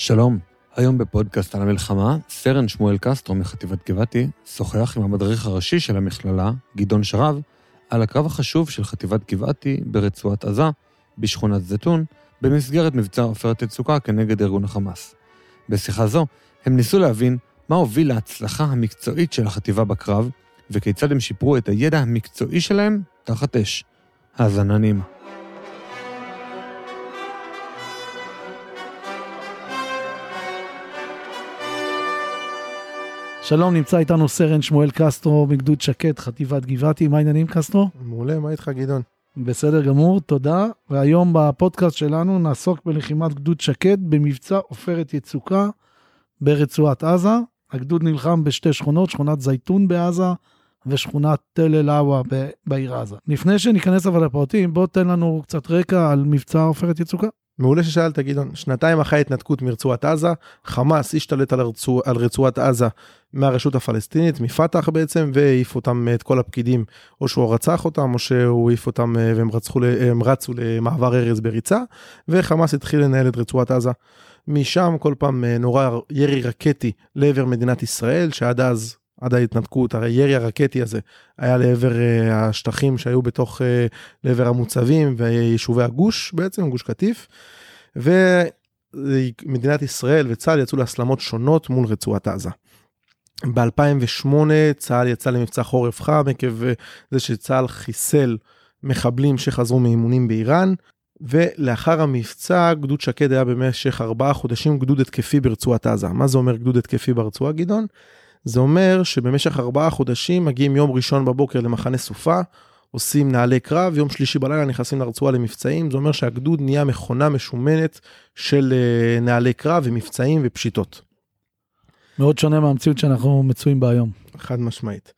שלום, היום בפודקאסט על המלחמה, סרן שמואל קסטרו מחטיבת גבעתי שוחח עם המדריך הראשי של המכללה, גדעון שרב, על הקרב החשוב של חטיבת גבעתי ברצועת עזה, בשכונת זיתון, במסגרת מבצע עופרת יצוקה כנגד ארגון החמאס. בשיחה זו הם ניסו להבין מה הוביל להצלחה המקצועית של החטיבה בקרב, וכיצד הם שיפרו את הידע המקצועי שלהם תחת אש. האזנה נעימה. שלום, נמצא איתנו סרן שמואל קסטרו מגדוד שקד, חטיבת גבעתי. מה העניינים, קסטרו? מעולה, מה איתך גדעון? בסדר גמור, תודה. והיום בפודקאסט שלנו נעסוק בלחימת גדוד שקד במבצע עופרת יצוקה ברצועת עזה. הגדוד נלחם בשתי שכונות, שכונת זייתון בעזה ושכונת תל אל-עווה בעיר עזה. לפני שניכנס אבל לפרטים, בוא תן לנו קצת רקע על מבצע עופרת יצוקה. מעולה ששאלת גדעון, שנתיים אחרי ההתנתקות מרצועת עזה, חמאס השתלט על, רצוע, על רצועת עזה מהרשות הפלסטינית, מפת"ח בעצם, והעיף אותם את כל הפקידים, או שהוא רצח אותם, או שהוא העיף אותם והם רצחו, הם רצו למעבר ארז בריצה, וחמאס התחיל לנהל את רצועת עזה. משם כל פעם נורא ירי רקטי לעבר מדינת ישראל, שעד אז עד ההתנתקות, הרי ירי הרקטי הזה היה לעבר uh, השטחים שהיו בתוך, uh, לעבר המוצבים ויישובי הגוש בעצם, גוש קטיף. ומדינת ישראל וצה"ל יצאו להסלמות שונות מול רצועת עזה. ב-2008 צה"ל יצא למבצע חורף חם עקב אה, זה שצה"ל חיסל מחבלים שחזרו מאימונים באיראן. ולאחר המבצע גדוד שקד היה במשך ארבעה חודשים גדוד התקפי ברצועת עזה. מה זה אומר גדוד התקפי ברצועה גדעון? זה אומר שבמשך ארבעה חודשים מגיעים יום ראשון בבוקר למחנה סופה, עושים נעלי קרב, יום שלישי בלילה נכנסים לרצועה למבצעים, זה אומר שהגדוד נהיה מכונה משומנת של אה, נעלי קרב ומבצעים ופשיטות. מאוד שונה מהמציאות שאנחנו מצויים בה היום. חד משמעית.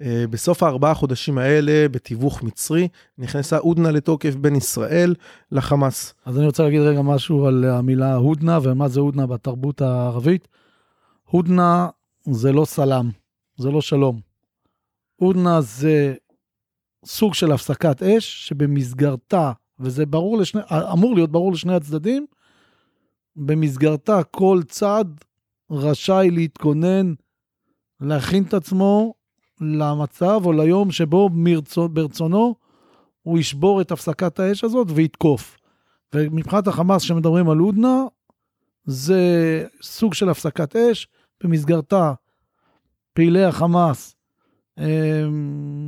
אה, בסוף הארבעה חודשים האלה, בתיווך מצרי, נכנסה הודנה לתוקף בין ישראל לחמאס. אז אני רוצה להגיד רגע משהו על המילה הודנה ומה זה הודנה בתרבות הערבית. הודנה זה לא סלאם, זה לא שלום. הודנה זה סוג של הפסקת אש שבמסגרתה, וזה ברור לשני, אמור להיות ברור לשני הצדדים, במסגרתה כל צד רשאי להתכונן, להכין את עצמו למצב או ליום שבו מרצו, ברצונו הוא ישבור את הפסקת האש הזאת ויתקוף. ומבחינת החמאס שמדברים על הודנה, זה סוג של הפסקת אש, במסגרתה פעילי החמאס אה,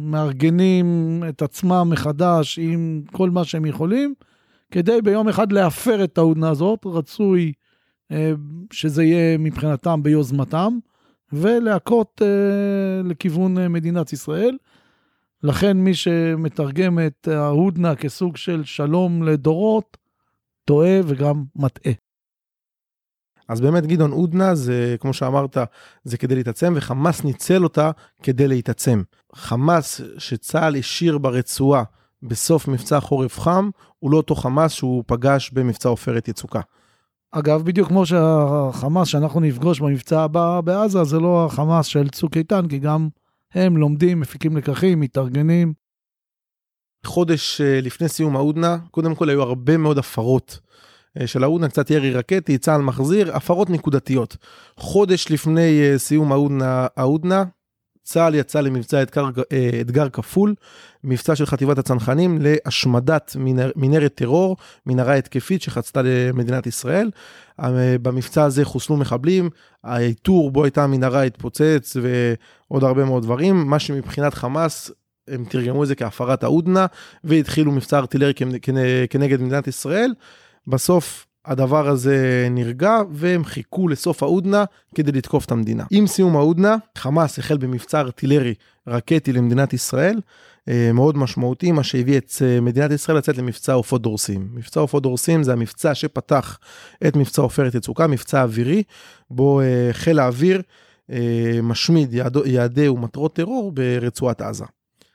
מארגנים את עצמם מחדש עם כל מה שהם יכולים, כדי ביום אחד להפר את ההודנה הזאת, רצוי אה, שזה יהיה מבחינתם ביוזמתם, ולהכות אה, לכיוון מדינת ישראל. לכן מי שמתרגם את ההודנה כסוג של שלום לדורות, טועה וגם מטעה. אז באמת גדעון עודנה זה כמו שאמרת זה כדי להתעצם וחמאס ניצל אותה כדי להתעצם. חמאס שצה"ל השאיר ברצועה בסוף מבצע חורף חם הוא לא אותו חמאס שהוא פגש במבצע עופרת יצוקה. אגב בדיוק כמו שהחמאס שאנחנו נפגוש במבצע הבא בעזה זה לא החמאס של צוק איתן כי גם הם לומדים מפיקים לקחים מתארגנים. חודש אה, לפני סיום ההודנה קודם כל היו הרבה מאוד הפרות של ההודנה, קצת ירי רקטי, צה"ל מחזיר, הפרות נקודתיות. חודש לפני אה, סיום ההודנה, צה"ל יצא למבצע אתגר, אה, אתגר כפול, מבצע של חטיבת הצנחנים להשמדת מנהר, מנהרת טרור, מנהרה התקפית שחצתה למדינת ישראל. במבצע הזה חוסלו מחבלים, האיתור בו הייתה המנהרה התפוצץ ועוד הרבה מאוד דברים, מה שמבחינת חמאס הם תרגמו את זה כהפרת ההודנה והתחילו מבצע ארטילרי כנגד מדינת ישראל. בסוף הדבר הזה נרגע והם חיכו לסוף ההודנה כדי לתקוף את המדינה. עם סיום ההודנה, חמאס החל במבצע ארטילרי רקטי למדינת ישראל, אה, מאוד משמעותי, מה שהביא את אה, מדינת ישראל לצאת למבצע עופות דורסים. מבצע עופות דורסים זה המבצע שפתח את מבצע עופרת יצוקה, מבצע אווירי, בו אה, חיל האוויר משמיד יעד, יעדי ומטרות טרור ברצועת עזה.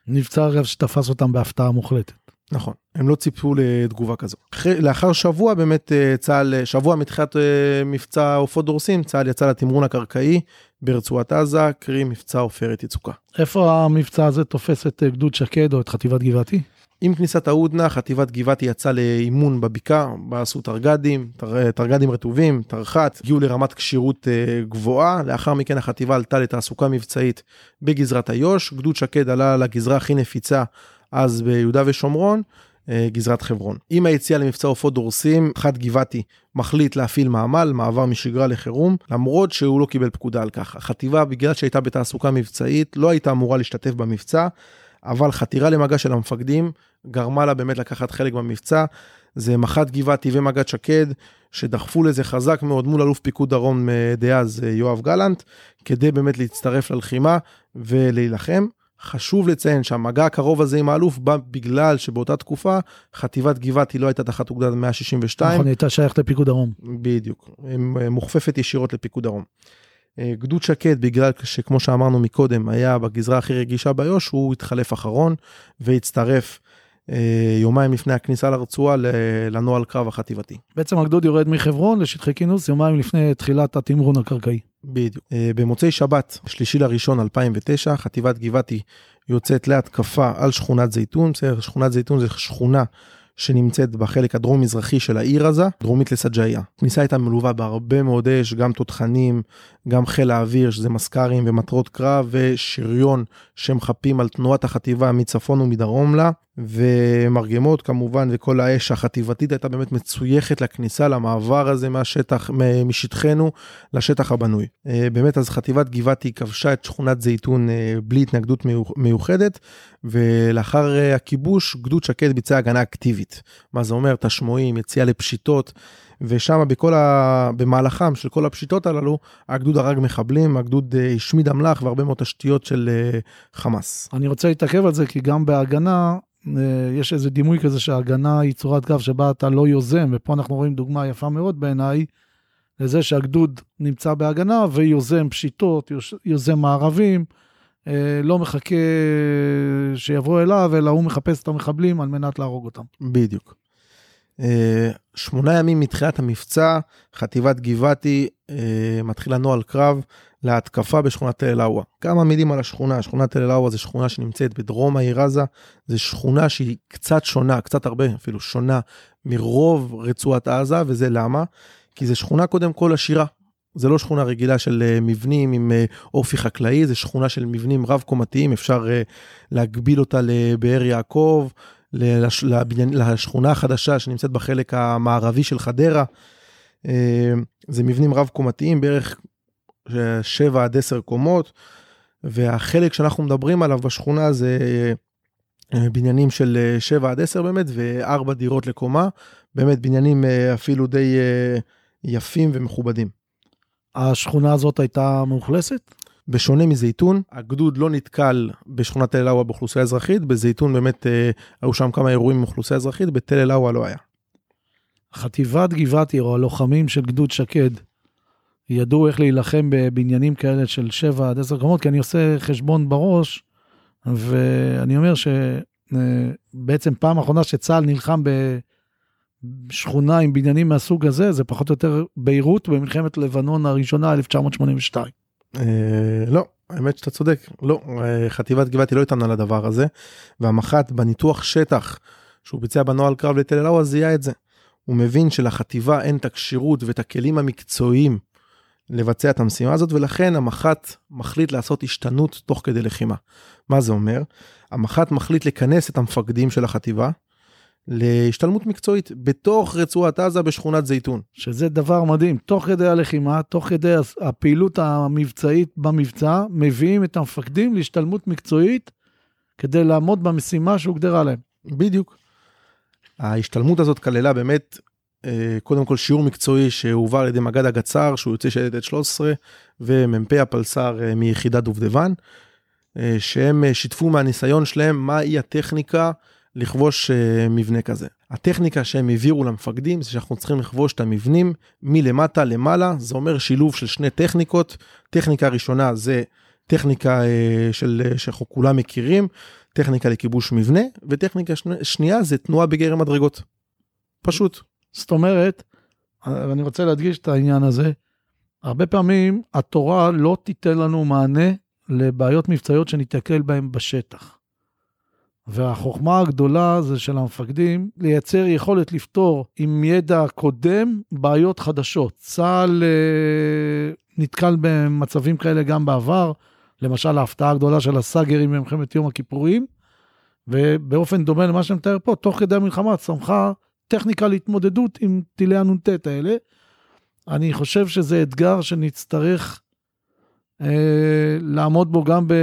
מבצע אגב שתפס אותם בהפתעה מוחלטת. נכון, הם לא ציפו לתגובה כזו. לאחר שבוע באמת אה, צה"ל, שבוע מתחילת אה, מבצע עופות דורסים, צה"ל יצא לתמרון הקרקעי ברצועת עזה, קרי מבצע עופרת יצוקה. איפה המבצע הזה תופס את אה, גדוד שקד או את חטיבת גבעתי? עם כניסת ההודנה, חטיבת גבעתי יצאה לאימון בבקעה, בה עשו תרג"דים, תר, תרג"דים רטובים, תרח"ט, הגיעו לרמת כשירות אה, גבוהה, לאחר מכן החטיבה עלתה לתעסוקה מבצעית בגזרת איו"ש, גדוד שקד עלה לגזרה הכי נפיצה אז ביהודה ושומרון, אה, גזרת חברון. עם היציאה למבצע עופות דורסים, חד גבעתי מחליט להפעיל מעמל, מעבר משגרה לחירום, למרות שהוא לא קיבל פקודה על כך. החטיבה, בגלל שהייתה בתעסוקה מבצעית, לא הייתה אמורה להשתתף במבצע, אבל חתירה למגע של המפקדים גרמה לה באמת לקחת חלק במבצע. זה מח"ט גבעתי ומג"ד שקד, שדחפו לזה חזק מאוד מול אלוף פיקוד דרום אה, דאז אה, יואב גלנט, כדי באמת להצטרף ללחימה ולהילחם. חשוב לציין שהמגע הקרוב הזה עם האלוף בא בגלל שבאותה תקופה חטיבת גבעתי לא הייתה תחת אוגדת 162. נכון, היא הייתה שייכת לפיקוד דרום. בדיוק, מוכפפת ישירות לפיקוד דרום. אה, גדוד שקד, בגלל שכמו שאמרנו מקודם, היה בגזרה הכי רגישה באיו"ש, הוא התחלף אחרון והצטרף אה, יומיים לפני הכניסה לרצועה לנוהל קרב החטיבתי. בעצם הגדוד יורד מחברון לשטחי כינוס יומיים לפני תחילת התמרון הקרקעי. בדיוק. אה, במוצאי שבת, שלישי לראשון 2009, חטיבת גבעתי יוצאת להתקפה על שכונת זייתון. בסדר, שכונת זייתון זה שכונה שנמצאת בחלק הדרום-מזרחי של העיר עזה, דרומית לסג'איה. הכניסה הייתה מלווה בהרבה מאוד אש, גם תותחנים, גם חיל האוויר, שזה מזכ"רים ומטרות קרב, ושריון שמחפים על תנועת החטיבה מצפון ומדרום לה, ומרגמות כמובן, וכל האש החטיבתית הייתה באמת מצויכת לכניסה למעבר הזה מהשטח, משטחנו לשטח הבנוי. אה, באמת, אז חטיבת גבעתי כבשה את שכונת זייתון אה, בלי התנגדות מיוחדת, ולאחר אה, הכיבוש, גדוד שקד ביצע הגנה אקטיבית. מה זה אומר? תשמועים, יציאה לפשיטות. ושם בכל ה... במהלכם של כל הפשיטות הללו, הגדוד הרג מחבלים, הגדוד השמיד אמל"ח והרבה מאוד תשתיות של חמאס. אני רוצה להתעכב על זה, כי גם בהגנה, יש איזה דימוי כזה שההגנה היא צורת קו שבה אתה לא יוזם, ופה אנחנו רואים דוגמה יפה מאוד בעיניי, לזה שהגדוד נמצא בהגנה ויוזם פשיטות, יוזם מערבים, לא מחכה שיבוא אליו, אלא הוא מחפש את המחבלים על מנת להרוג אותם. בדיוק. אה, שמונה ימים מתחילת המבצע, חטיבת גבעתי אה, מתחילה נוהל קרב להתקפה בשכונת תל אל-אאווה. כמה מילים על השכונה, שכונת תל אל-אאווה זו שכונה שנמצאת בדרום העיר עזה, זו שכונה שהיא קצת שונה, קצת הרבה אפילו שונה מרוב רצועת עזה, וזה למה? כי זו שכונה קודם כל עשירה. זה לא שכונה רגילה של אה, מבנים עם אופי חקלאי, זה שכונה של מבנים רב-קומתיים, אפשר להגביל אותה לבאר יעקב, לשכונה החדשה שנמצאת בחלק המערבי של חדרה. אה, זה מבנים רב-קומתיים, בערך 7 עד 10 קומות, והחלק שאנחנו מדברים עליו בשכונה זה אה, בניינים של 7 עד 10 באמת, וארבע דירות לקומה, באמת בניינים אה, אפילו די יפים ומכובדים. השכונה הזאת הייתה מאוכלסת? בשונה מזייתון, הגדוד לא נתקל בשכונת תל אל-אאווה באוכלוסייה אזרחית, בזייתון באמת אה, היו שם כמה אירועים עם אוכלוסייה אזרחית, בתל אל-אאווה לא היה. חטיבת גבעתי או הלוחמים של גדוד שקד ידעו איך להילחם בבניינים כאלה של 7 עד 10 קומות, כי אני עושה חשבון בראש, ואני אומר שבעצם אה, פעם אחרונה שצה"ל נלחם בשכונה עם בניינים מהסוג הזה, זה פחות או יותר ביירות במלחמת לבנון הראשונה 1982. אה, לא, האמת שאתה צודק, לא, אה, חטיבת גבעתי לא איתנו על הדבר הזה, והמח"ט בניתוח שטח שהוא ביצע בנוהל קרב לתל אל זיהה את זה. הוא מבין שלחטיבה אין את הכשירות ואת הכלים המקצועיים לבצע את המשימה הזאת, ולכן המח"ט מחליט לעשות השתנות תוך כדי לחימה. מה זה אומר? המח"ט מחליט לכנס את המפקדים של החטיבה, להשתלמות מקצועית בתוך רצועת עזה בשכונת זייתון. שזה דבר מדהים, תוך כדי הלחימה, תוך כדי הפעילות המבצעית במבצע, מביאים את המפקדים להשתלמות מקצועית כדי לעמוד במשימה שהוגדרה להם. בדיוק. ההשתלמות הזאת כללה באמת, אה, קודם כל שיעור מקצועי שהועבר על ידי מג"ד הגצ"ר, שהוא יוצא שייטת 13, ומ"פ הפלס"ר אה, מיחידת דובדבן, אה, שהם שיתפו מהניסיון שלהם מהי הטכניקה לכבוש uh, מבנה כזה. הטכניקה שהם העבירו למפקדים זה שאנחנו צריכים לכבוש את המבנים מלמטה למעלה, זה אומר שילוב של שני טכניקות. טכניקה ראשונה זה טכניקה uh, של, uh, שאנחנו כולם מכירים, טכניקה לכיבוש מבנה, וטכניקה שני, שנייה זה תנועה בגרם מדרגות. פשוט. זאת אומרת, אני רוצה להדגיש את העניין הזה, הרבה פעמים התורה לא תיתן לנו מענה לבעיות מבצעיות שניתקל בהן בשטח. והחוכמה הגדולה זה של המפקדים לייצר יכולת לפתור עם ידע קודם בעיות חדשות. צה"ל אה, נתקל במצבים כאלה גם בעבר, למשל ההפתעה הגדולה של הסאגרים במלחמת יום הכיפורים, ובאופן דומה למה שאני מתאר פה, תוך כדי המלחמה צמחה טכניקה להתמודדות עם טילי הנ"ט האלה. אני חושב שזה אתגר שנצטרך אה, לעמוד בו גם ב,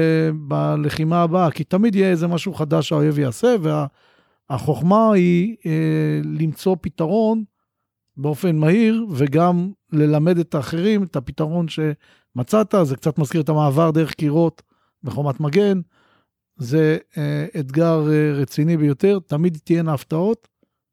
בלחימה הבאה, כי תמיד יהיה איזה משהו חדש שהאויב יעשה, והחוכמה היא אה, למצוא פתרון באופן מהיר, וגם ללמד את האחרים את הפתרון שמצאת. זה קצת מזכיר את המעבר דרך קירות בחומת מגן. זה אה, אתגר אה, רציני ביותר, תמיד תהיינה הפתעות,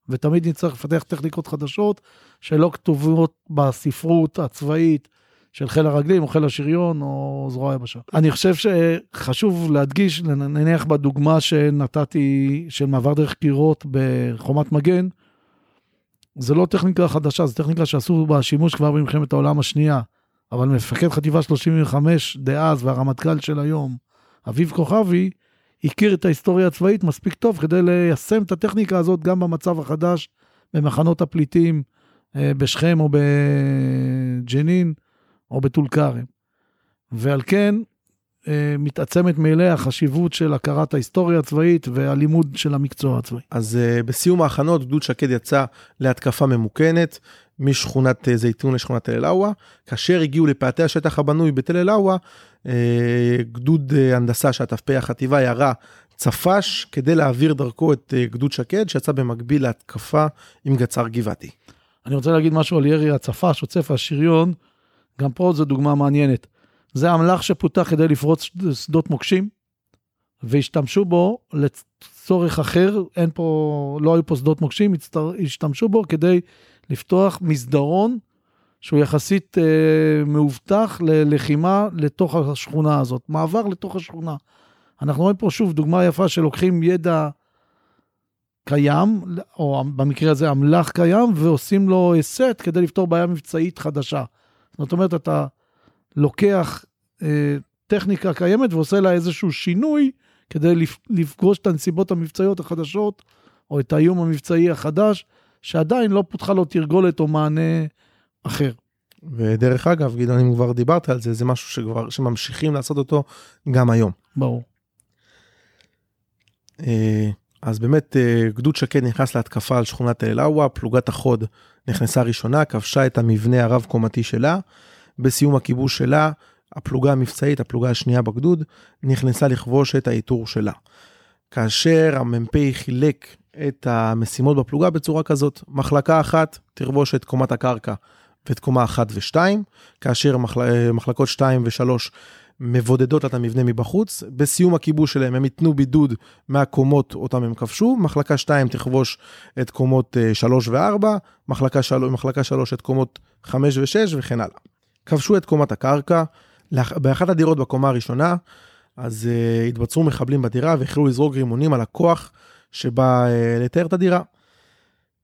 ותמיד נצטרך לפתח טכניקות חדשות שלא כתובות בספרות הצבאית של חיל הרגלים או חיל השריון או זרוע היבשה. אני חושב שחשוב להדגיש, נניח בדוגמה שנתתי של מעבר דרך קירות בחומת מגן, זה לא טכניקה חדשה, זו טכניקה שעשו בה שימוש כבר במלחמת העולם השנייה. אבל מפקד חטיבה 35 דאז והרמטכ"ל של היום, אביב כוכבי, הכיר את ההיסטוריה הצבאית מספיק טוב כדי ליישם את הטכניקה הזאת גם במצב החדש במחנות הפליטים אה, בשכם או בג'נין או בטול כרם. ועל כן אה, מתעצמת מאליה החשיבות של הכרת ההיסטוריה הצבאית והלימוד של המקצוע הצבאי. אז uh, בסיום ההכנות גדוד שקד יצא להתקפה ממוכנת משכונת uh, זייתון לשכונת תל אל-אאווה, כאשר הגיעו לפאתי השטח הבנוי בתל אל-אאווה, uh, גדוד uh, הנדסה שהת"פ החטיבה ירה צפש כדי להעביר דרכו את uh, גדוד שקד שיצא במקביל להתקפה עם גצר גבעתי. אני רוצה להגיד משהו על ירי הצפש או צפע השריון, גם פה זו דוגמה מעניינת. זה אמל"ח שפותח כדי לפרוץ שדות מוקשים, והשתמשו בו לצורך אחר, אין פה, לא היו פה שדות מוקשים, השתמשו בו כדי לפתוח מסדרון שהוא יחסית אה, מאובטח ללחימה לתוך השכונה הזאת, מעבר לתוך השכונה. אנחנו רואים פה שוב דוגמה יפה שלוקחים ידע קיים, או במקרה הזה אמל"ח קיים, ועושים לו הסט כדי לפתור בעיה מבצעית חדשה. זאת אומרת, אתה לוקח אה, טכניקה קיימת ועושה לה איזשהו שינוי כדי לפגוש את הנסיבות המבצעיות החדשות, או את האיום המבצעי החדש, שעדיין לא פותחה לו תרגולת או מענה אחר. ודרך אגב, גדעון, אם כבר דיברת על זה, זה משהו שכבר, שממשיכים לעשות אותו גם היום. ברור. אה, אז באמת אה, גדוד שקד נכנס להתקפה על שכונת אל-עווה, פלוגת החוד נכנסה ראשונה, כבשה את המבנה הרב קומתי שלה. בסיום הכיבוש שלה, הפלוגה המבצעית, הפלוגה השנייה בגדוד, נכנסה לכבוש את העיטור שלה. כאשר המ"פ חילק את המשימות בפלוגה בצורה כזאת, מחלקה אחת תכבוש את קומת הקרקע ואת קומה אחת ושתיים, כאשר מחל... מחלקות שתיים ושלוש מבודדות את המבנה מבחוץ. בסיום הכיבוש שלהם הם ייתנו בידוד מהקומות אותם הם כבשו. מחלקה 2 תכבוש את קומות 3 ו-4, מחלקה 3, מחלקה 3 את קומות 5 ו-6 וכן הלאה. כבשו את קומת הקרקע. באחת הדירות בקומה הראשונה, אז uh, התבצרו מחבלים בדירה והחלו לזרוק רימונים על הכוח שבא uh, לתאר את הדירה.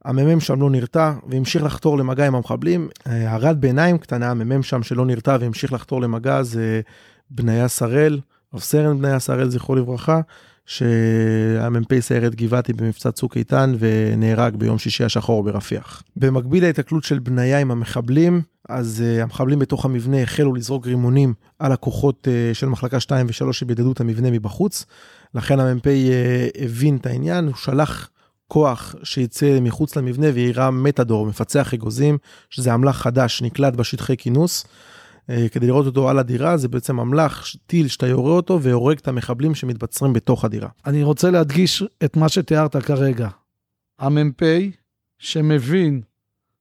המ"מ שם לא נרתע והמשיך לחתור למגע עם המחבלים. הרד uh, בעיניים קטנה, המ"מ שם שלא נרתע והמשיך לחתור למגע זה בניה שראל, רב סרן בניה שראל, זכרו לברכה, שהמ"פ סיירת גבעתי במבצע צוק איתן ונהרג ביום שישי השחור ברפיח. במקביל להתקלות של בניה עם המחבלים, אז uh, המחבלים בתוך המבנה החלו לזרוק רימונים על הכוחות uh, של מחלקה 2 ו-3 שבידדו את המבנה מבחוץ. לכן המ"פ uh, הבין את העניין, הוא שלח כוח שיצא מחוץ למבנה ויירה מתדור, מפצח אגוזים, שזה אמל"ח חדש שנקלט בשטחי כינוס. אה, כדי לראות אותו על הדירה, זה בעצם אמל"ח, טיל שאתה יורה אותו והורג את המחבלים שמתבצרים בתוך הדירה. אני רוצה להדגיש את מה שתיארת כרגע. המ"פ שמבין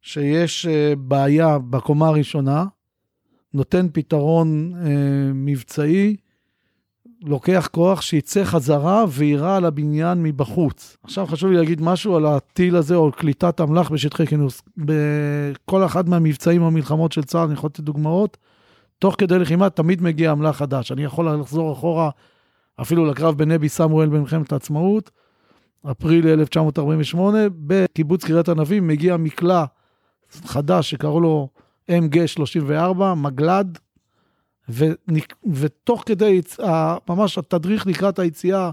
שיש אה, בעיה בקומה הראשונה, נותן פתרון אה, מבצעי, לוקח כוח שיצא חזרה ויירה על הבניין מבחוץ. עכשיו חשוב לי להגיד משהו על הטיל הזה או קליטת אמל"ח בשטחי כינוס. בכל אחד מהמבצעים או המלחמות של צה"ל, אני יכול לתת דוגמאות, תוך כדי לחימה תמיד מגיע אמל"ח חדש. אני יכול לחזור אחורה אפילו לקרב בנבי סמואל במלחמת העצמאות, אפריל 1948, בקיבוץ קריית ענבים מגיע מקלע חדש שקראו לו MG 34, מגלד, ו, ותוך כדי, ממש התדריך לקראת היציאה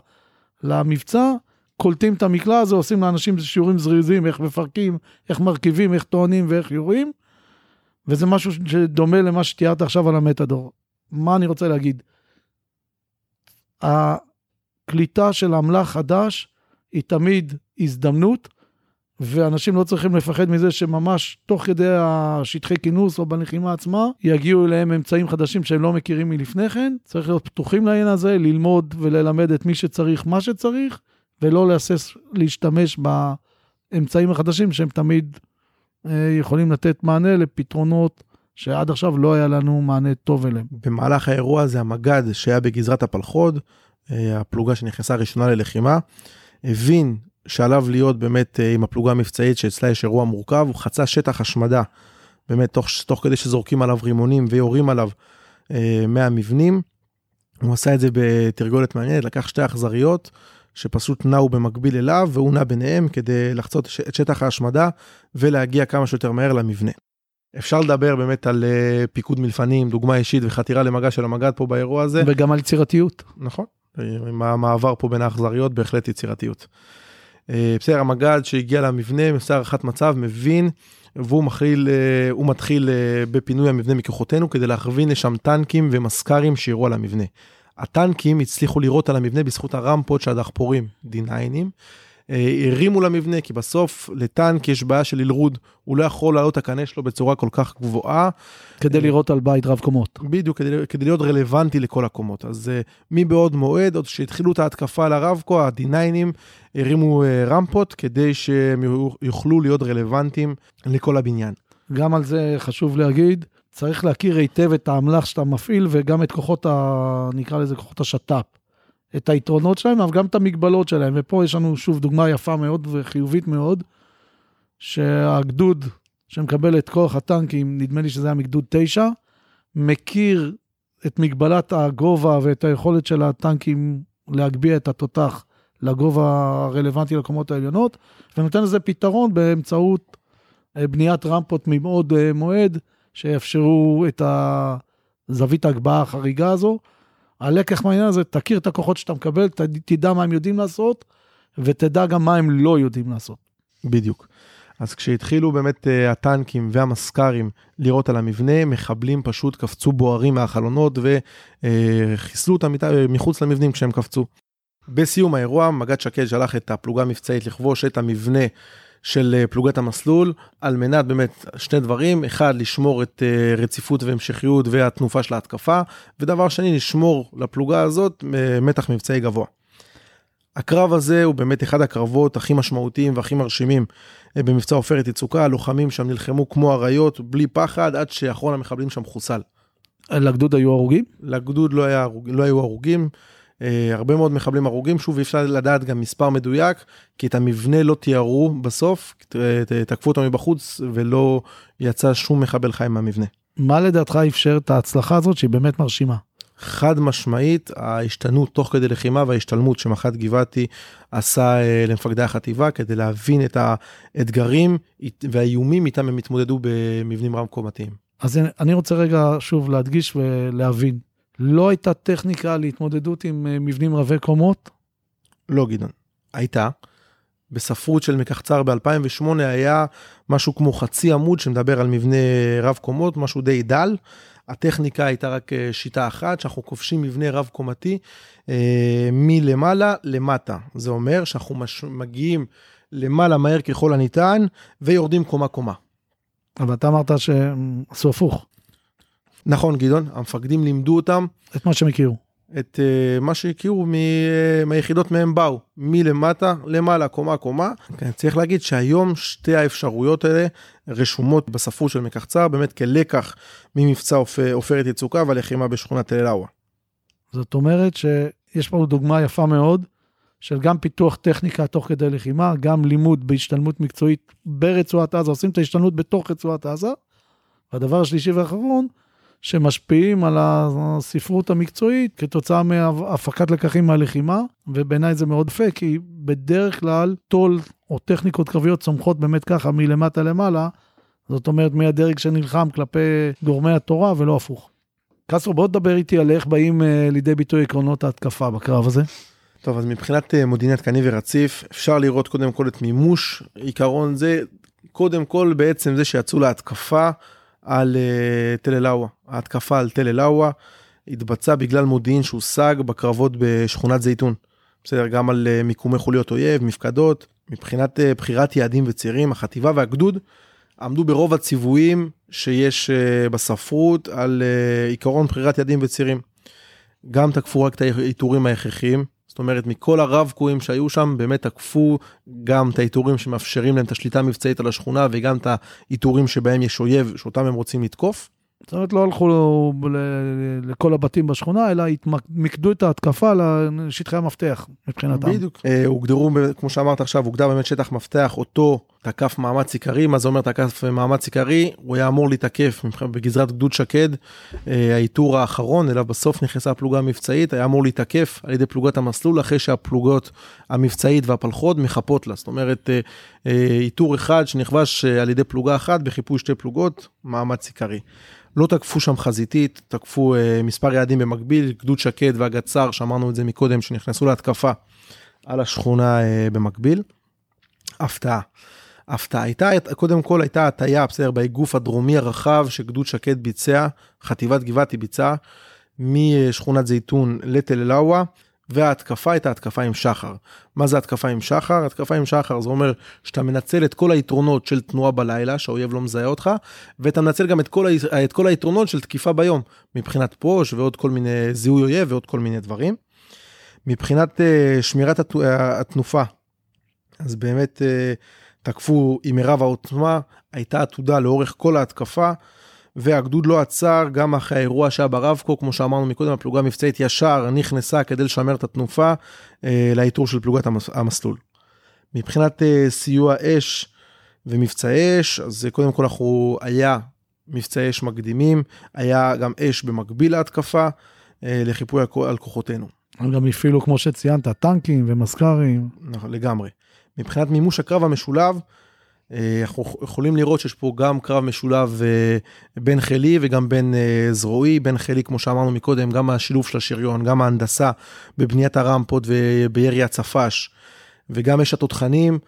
למבצע, קולטים את המקלע הזה, עושים לאנשים שיעורים זריזים, איך מפרקים, איך מרכיבים, איך טוענים ואיך יורים. וזה משהו שדומה למה שתיארת עכשיו על המטאדור. מה אני רוצה להגיד? הקליטה של אמל"ח חדש היא תמיד הזדמנות, ואנשים לא צריכים לפחד מזה שממש תוך כדי השטחי כינוס או בלחימה עצמה, יגיעו אליהם אמצעים חדשים שהם לא מכירים מלפני כן. צריך להיות פתוחים לעניין הזה, ללמוד וללמד את מי שצריך מה שצריך, ולא להסס להשתמש באמצעים החדשים שהם תמיד יכולים לתת מענה לפתרונות שעד עכשיו לא היה לנו מענה טוב אליהם. במהלך האירוע הזה המג"ד שהיה בגזרת הפלחוד, אה, הפלוגה שנכנסה ראשונה ללחימה, הבין שעליו להיות באמת אה, עם הפלוגה המבצעית שאצלה יש אירוע מורכב, הוא חצה שטח השמדה, באמת תוך, תוך כדי שזורקים עליו רימונים ויורים עליו אה, מהמבנים. הוא עשה את זה בתרגולת מעניינת, לקח שתי אכזריות שפשוט נעו במקביל אליו והוא נע ביניהם כדי לחצות את שטח ההשמדה ולהגיע כמה שיותר מהר למבנה. אפשר לדבר באמת על uh, פיקוד מלפנים, דוגמה אישית וחתירה למגע של המג"ד פה באירוע הזה. וגם על יצירתיות. נכון, עם המעבר פה בין האכזריות בהחלט יצירתיות. Uh, בסדר, המג"ד שהגיע למבנה, עושה הערכת מצב, מבין, והוא uh, הוא מתחיל בפינוי המבנה מכוחותינו כדי להכווין לשם טנקים ומסקרים שירו על המבנה. הטנקים הצליחו לירות על המבנה בזכות הרמפות של הדחפורים, D9ים. אה, הרימו למבנה, כי בסוף לטנק יש בעיה של אלרוד, הוא לא יכול לעלות את הקנה שלו בצורה כל כך גבוהה. כדי אה, לראות על בית רב קומות. בדיוק, כדי, כדי להיות רלוונטי לכל הקומות. אז uh, מבעוד מועד, עוד שהתחילו את ההתקפה על הרב-קו, ה-D9ים הרימו רמפות כדי שהם יוכלו להיות רלוונטיים לכל הבניין. גם על זה חשוב להגיד, צריך להכיר היטב את האמל"ח שאתה מפעיל וגם את כוחות ה... נקרא לזה כוחות השת"פ. את היתרונות שלהם, אבל גם את המגבלות שלהם. ופה יש לנו שוב דוגמה יפה מאוד וחיובית מאוד, שהגדוד שמקבל את כוח הטנקים, נדמה לי שזה היה מגדוד 9, מכיר את מגבלת הגובה ואת היכולת של הטנקים להגביה את התותח לגובה הרלוונטי לקומות העליונות, ונותן לזה פתרון באמצעות אה, בניית רמפות מבעוד אה, מועד, שיאפשרו את הזווית ההגבהה החריגה הזו. הלקח מהעניין הזה, תכיר את הכוחות שאתה מקבל, תדע מה הם יודעים לעשות, ותדע גם מה הם לא יודעים לעשות. בדיוק. אז כשהתחילו באמת uh, הטנקים והמסקרים לירות על המבנה, מחבלים פשוט קפצו בוערים מהחלונות וחיסלו אותם מחוץ למבנים כשהם קפצו. בסיום האירוע, מג"ד שקד שלח את הפלוגה המבצעית לכבוש את המבנה של אה, פלוגת המסלול, על מנת באמת שני דברים, אחד, לשמור את אה, רציפות והמשכיות והתנופה של ההתקפה, ודבר שני, לשמור לפלוגה הזאת אה, מתח מבצעי גבוה. הקרב הזה הוא באמת אחד הקרבות הכי משמעותיים והכי מרשימים במבצע עופרת יצוקה, הלוחמים שם נלחמו כמו אריות, בלי פחד, עד שאחרון המחבלים שם חוסל. לגדוד היו הרוגים? לגדוד לא, היה, לא היו הרוגים. אה, הרבה מאוד מחבלים הרוגים, שוב אי אפשר לדעת גם מספר מדויק, כי את המבנה לא תיארו בסוף, תקפו אותו מבחוץ ולא יצא שום מחבל חי מהמבנה. מה לדעתך אפשר את ההצלחה הזאת שהיא באמת מרשימה? חד משמעית ההשתנות תוך כדי לחימה וההשתלמות שמח"ט גבעתי עשה אה, למפקדי החטיבה כדי להבין את האתגרים והאיומים איתם הם התמודדו במבנים רב קומתיים. אז אני רוצה רגע שוב להדגיש ולהבין. לא הייתה טכניקה להתמודדות עם אה, מבנים רבי קומות? לא, גדעון. הייתה. בספרות של מקחצר ב-2008 היה משהו כמו חצי עמוד שמדבר על מבנה רב קומות, משהו די דל. הטכניקה הייתה רק אה, שיטה אחת, שאנחנו כובשים מבנה רב קומתי אה, מלמעלה למטה. זה אומר שאנחנו מש... מגיעים למעלה מהר ככל הניתן ויורדים קומה קומה. אבל אתה אמרת שעשו הפוך. נכון, גדעון, המפקדים לימדו אותם. את מה שהם הכירו. את uh, מה שהכירו מ, uh, מהיחידות מהם באו, מלמטה למעלה, קומה קומה. כן, צריך להגיד שהיום שתי האפשרויות האלה רשומות בספרות של מקחצר, באמת כלקח ממבצע עופרת יצוקה והלחימה בשכונת אל אאווה. זאת אומרת שיש פה דוגמה יפה מאוד של גם פיתוח טכניקה תוך כדי לחימה, גם לימוד בהשתלמות מקצועית ברצועת עזה, עושים את ההשתלמות בתוך רצועת עזה. והדבר השלישי והאחרון, שמשפיעים על הספרות המקצועית כתוצאה מהפקת לקחים מהלחימה, ובעיניי זה מאוד פה, כי בדרך כלל טול או טכניקות קרביות צומחות באמת ככה מלמטה למעלה, זאת אומרת מהדרג שנלחם כלפי גורמי התורה ולא הפוך. קסטרו, בוא תדבר איתי על איך באים uh, לידי ביטוי עקרונות ההתקפה בקרב הזה. טוב, אז מבחינת אה, מודיעין עדכני ורציף, אפשר לראות קודם כל את מימוש עיקרון זה, קודם כל בעצם זה שיצאו להתקפה על uh, תל אל-אווה. ההתקפה על תל אל-אווה התבצעה בגלל מודיעין שהושג בקרבות בשכונת זייתון. בסדר, גם על uh, מיקומי חוליות אויב, מפקדות. מבחינת uh, בחירת יעדים וצירים, החטיבה והגדוד עמדו ברוב הציוויים שיש uh, בספרות על uh, עיקרון בחירת יעדים וצירים. גם תקפו רק את העיטורים ההכרחיים, זאת אומרת, מכל הרב קועים שהיו שם, באמת תקפו גם את העיטורים שמאפשרים להם את השליטה המבצעית על השכונה, וגם את העיטורים שבהם יש אויב, שאותם הם רוצים לתקוף. זאת אומרת, לא הלכו לכל הבתים בשכונה, אלא מיקדו את ההתקפה לשטחי המפתח, מבחינתם. בדיוק. אה, הוגדרו, כמו שאמרת עכשיו, הוגדר באמת שטח מפתח, אותו תקף מאמץ עיקרי, מה זה אומר תקף מאמץ עיקרי? הוא היה אמור להתקף בגזרת גדוד שקד, אה, העיטור האחרון, אליו בסוף נכנסה הפלוגה המבצעית, היה אמור להתקף על ידי פלוגת המסלול, אחרי שהפלוגות המבצעית והפלחוד מחפות לה. זאת אומרת, אה, עיטור אחד שנכבש על ידי פלוגה אחת בחיפוי שתי פלוגות, מאמץ עיקרי. לא תקפו שם חזיתית, תקפו אה, מספר יעדים במקביל, גדוד שקד והגצר, שאמרנו את זה מקודם, שנכנסו להתקפה על השכונה אה, במקביל. הפתעה. הפתעה הייתה, קודם כל הייתה הטיה, בסדר, באגוף הדרומי הרחב שגדוד שקד ביצע, חטיבת גבעתי ביצעה, משכונת זייתון לתל אל-אווה. וההתקפה הייתה התקפה עם שחר. מה זה התקפה עם שחר? התקפה עם שחר זה אומר שאתה מנצל את כל היתרונות של תנועה בלילה, שהאויב לא מזהה אותך, ואתה מנצל גם את כל, ה... את כל היתרונות של תקיפה ביום, מבחינת פוש ועוד כל מיני זיהוי אויב ועוד כל מיני דברים. מבחינת uh, שמירת הת... התנופה, אז באמת uh, תקפו עם מירב העוצמה, הייתה עתודה לאורך כל ההתקפה. והגדוד לא עצר גם אחרי האירוע שהיה ברבקו, כמו שאמרנו מקודם, הפלוגה המבצעית ישר נכנסה כדי לשמר את התנופה אה, לאיתור של פלוגת המס, המסלול. מבחינת אה, סיוע אש ומבצעי אש, אז קודם כל אנחנו, היה מבצעי אש מקדימים, היה גם אש במקביל להתקפה אה, לחיפוי על כוחותינו. הם גם הפעילו, כמו שציינת, טנקים ומזכ"רים. נכון, לגמרי. מבחינת מימוש הקרב המשולב, אה, אנחנו יכולים לראות שיש פה גם קרב משולב אה, בין חילי וגם בין אה, זרועי, בין חילי, כמו שאמרנו מקודם, גם השילוב של השריון, גם ההנדסה בבניית הרמפות ובירי הצפש, וגם יש התותחנים,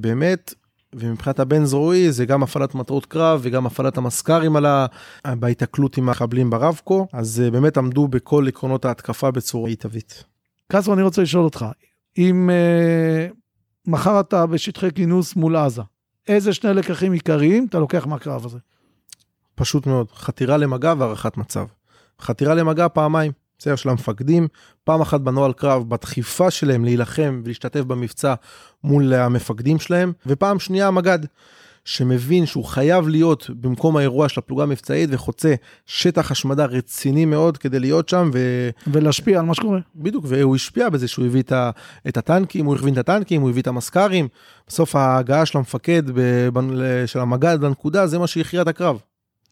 באמת, ומבחינת הבין זרועי זה גם הפעלת מטרות קרב וגם הפעלת המסקרים על ה... בהיתקלות עם המחבלים ברבקו, אז באמת עמדו בכל עקרונות ההתקפה בצורה מיטבית. קסרו, אני רוצה לשאול אותך, אם מחר אתה בשטחי כינוס מול עזה, איזה שני לקחים עיקריים אתה לוקח מהקרב הזה? פשוט מאוד, חתירה למגע והערכת מצב. חתירה למגע פעמיים, בסדר, של המפקדים, פעם אחת בנוהל קרב, בדחיפה שלהם להילחם ולהשתתף במבצע מול המפקדים שלהם, ופעם שנייה המג"ד. שמבין שהוא חייב להיות במקום האירוע של הפלוגה המבצעית וחוצה שטח השמדה רציני מאוד כדי להיות שם ו... ולהשפיע על מה שקורה. בדיוק, והוא השפיע בזה שהוא הביא את הטנקים, הוא הכווין את הטנקים, הוא הביא את המסקרים. בסוף ההגעה של המפקד, של המג"ד לנקודה, זה מה שהכריע את הקרב.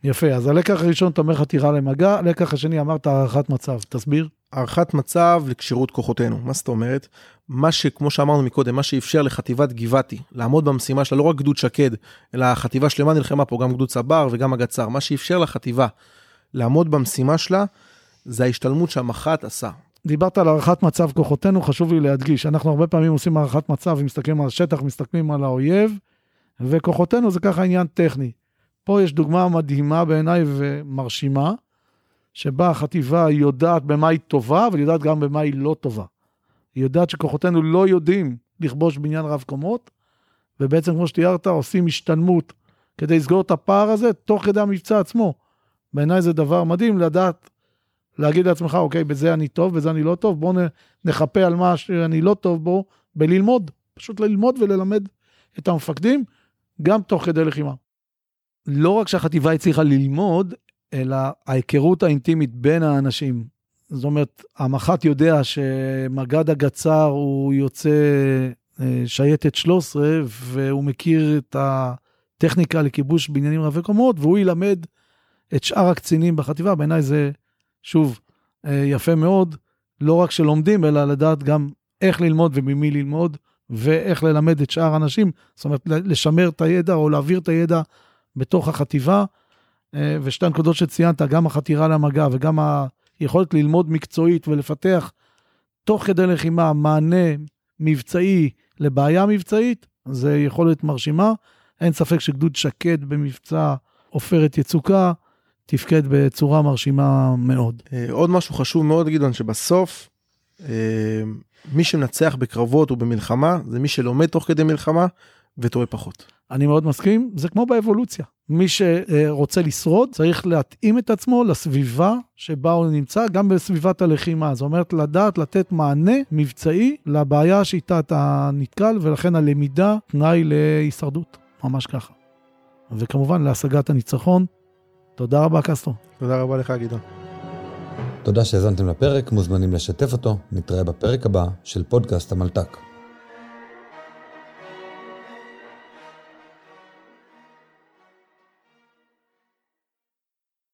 יפה, אז הלקח הראשון אתה אומר חתירה למגע, הלקח השני אמרת הערכת מצב, תסביר. הערכת מצב לכשירות כוחותינו, מה זאת אומרת? מה שכמו שאמרנו מקודם, מה שאפשר לחטיבת גבעתי לעמוד במשימה שלה, לא רק גדוד שקד, אלא החטיבה שלמה נלחמה פה, גם גדוד צבר וגם הגצר, מה שאפשר לחטיבה לעמוד במשימה שלה, זה ההשתלמות שהמח"ט עשה. דיברת על הערכת מצב כוחותינו, חשוב לי להדגיש, אנחנו הרבה פעמים עושים הערכת מצב ומסתכלים על השטח, מסתכלים על האויב, וכוחותינו זה ככה עניין טכני. פה יש דוגמה מדהימה בעיניי ומרשימה, שבה החטיבה יודעת במה היא טובה, אבל יודעת גם במה היא לא טובה. היא יודעת שכוחותינו לא יודעים לכבוש בניין רב קומות, ובעצם, כמו שתיארת, עושים השתלמות כדי לסגור את הפער הזה תוך כדי המבצע עצמו. בעיניי זה דבר מדהים לדעת, להגיד לעצמך, אוקיי, בזה אני טוב, בזה אני לא טוב, בואו נחפה על מה שאני לא טוב בו, בללמוד. פשוט ללמוד וללמד את המפקדים, גם תוך כדי לחימה. לא רק שהחטיבה הצליחה ללמוד, אלא ההיכרות האינטימית בין האנשים. זאת אומרת, המח"ט יודע שמג"ד הגצר הוא יוצא אה, שייטת 13, והוא מכיר את הטכניקה לכיבוש בניינים רבי קומות, והוא ילמד את שאר הקצינים בחטיבה. בעיניי זה, שוב, אה, יפה מאוד, לא רק שלומדים, אלא לדעת גם איך ללמוד וממי ללמוד, ואיך ללמד את שאר האנשים, זאת אומרת, לשמר את הידע או להעביר את הידע בתוך החטיבה. אה, ושתי הנקודות שציינת, גם החתירה למגע וגם היכולת ללמוד מקצועית ולפתח תוך כדי לחימה מענה מבצעי לבעיה מבצעית, זה יכולת מרשימה. אין ספק שגדוד שקד במבצע עופרת יצוקה תפקד בצורה מרשימה מאוד. אה, עוד משהו חשוב מאוד, גדעון, שבסוף אה, מי שמנצח בקרבות ובמלחמה זה מי שלומד תוך כדי מלחמה וטועה פחות. אני מאוד מסכים, זה כמו באבולוציה. מי שרוצה לשרוד צריך להתאים את עצמו לסביבה שבה הוא נמצא, גם בסביבת הלחימה. זאת אומרת, לדעת לתת מענה מבצעי לבעיה שאיתה אתה נתקל, ולכן הלמידה תנאי להישרדות, ממש ככה. וכמובן להשגת הניצחון. תודה רבה, קסטרו. תודה רבה לך, גדעון. תודה שהאזנתם לפרק, מוזמנים לשתף אותו, נתראה בפרק הבא של פודקאסט המלת"ק.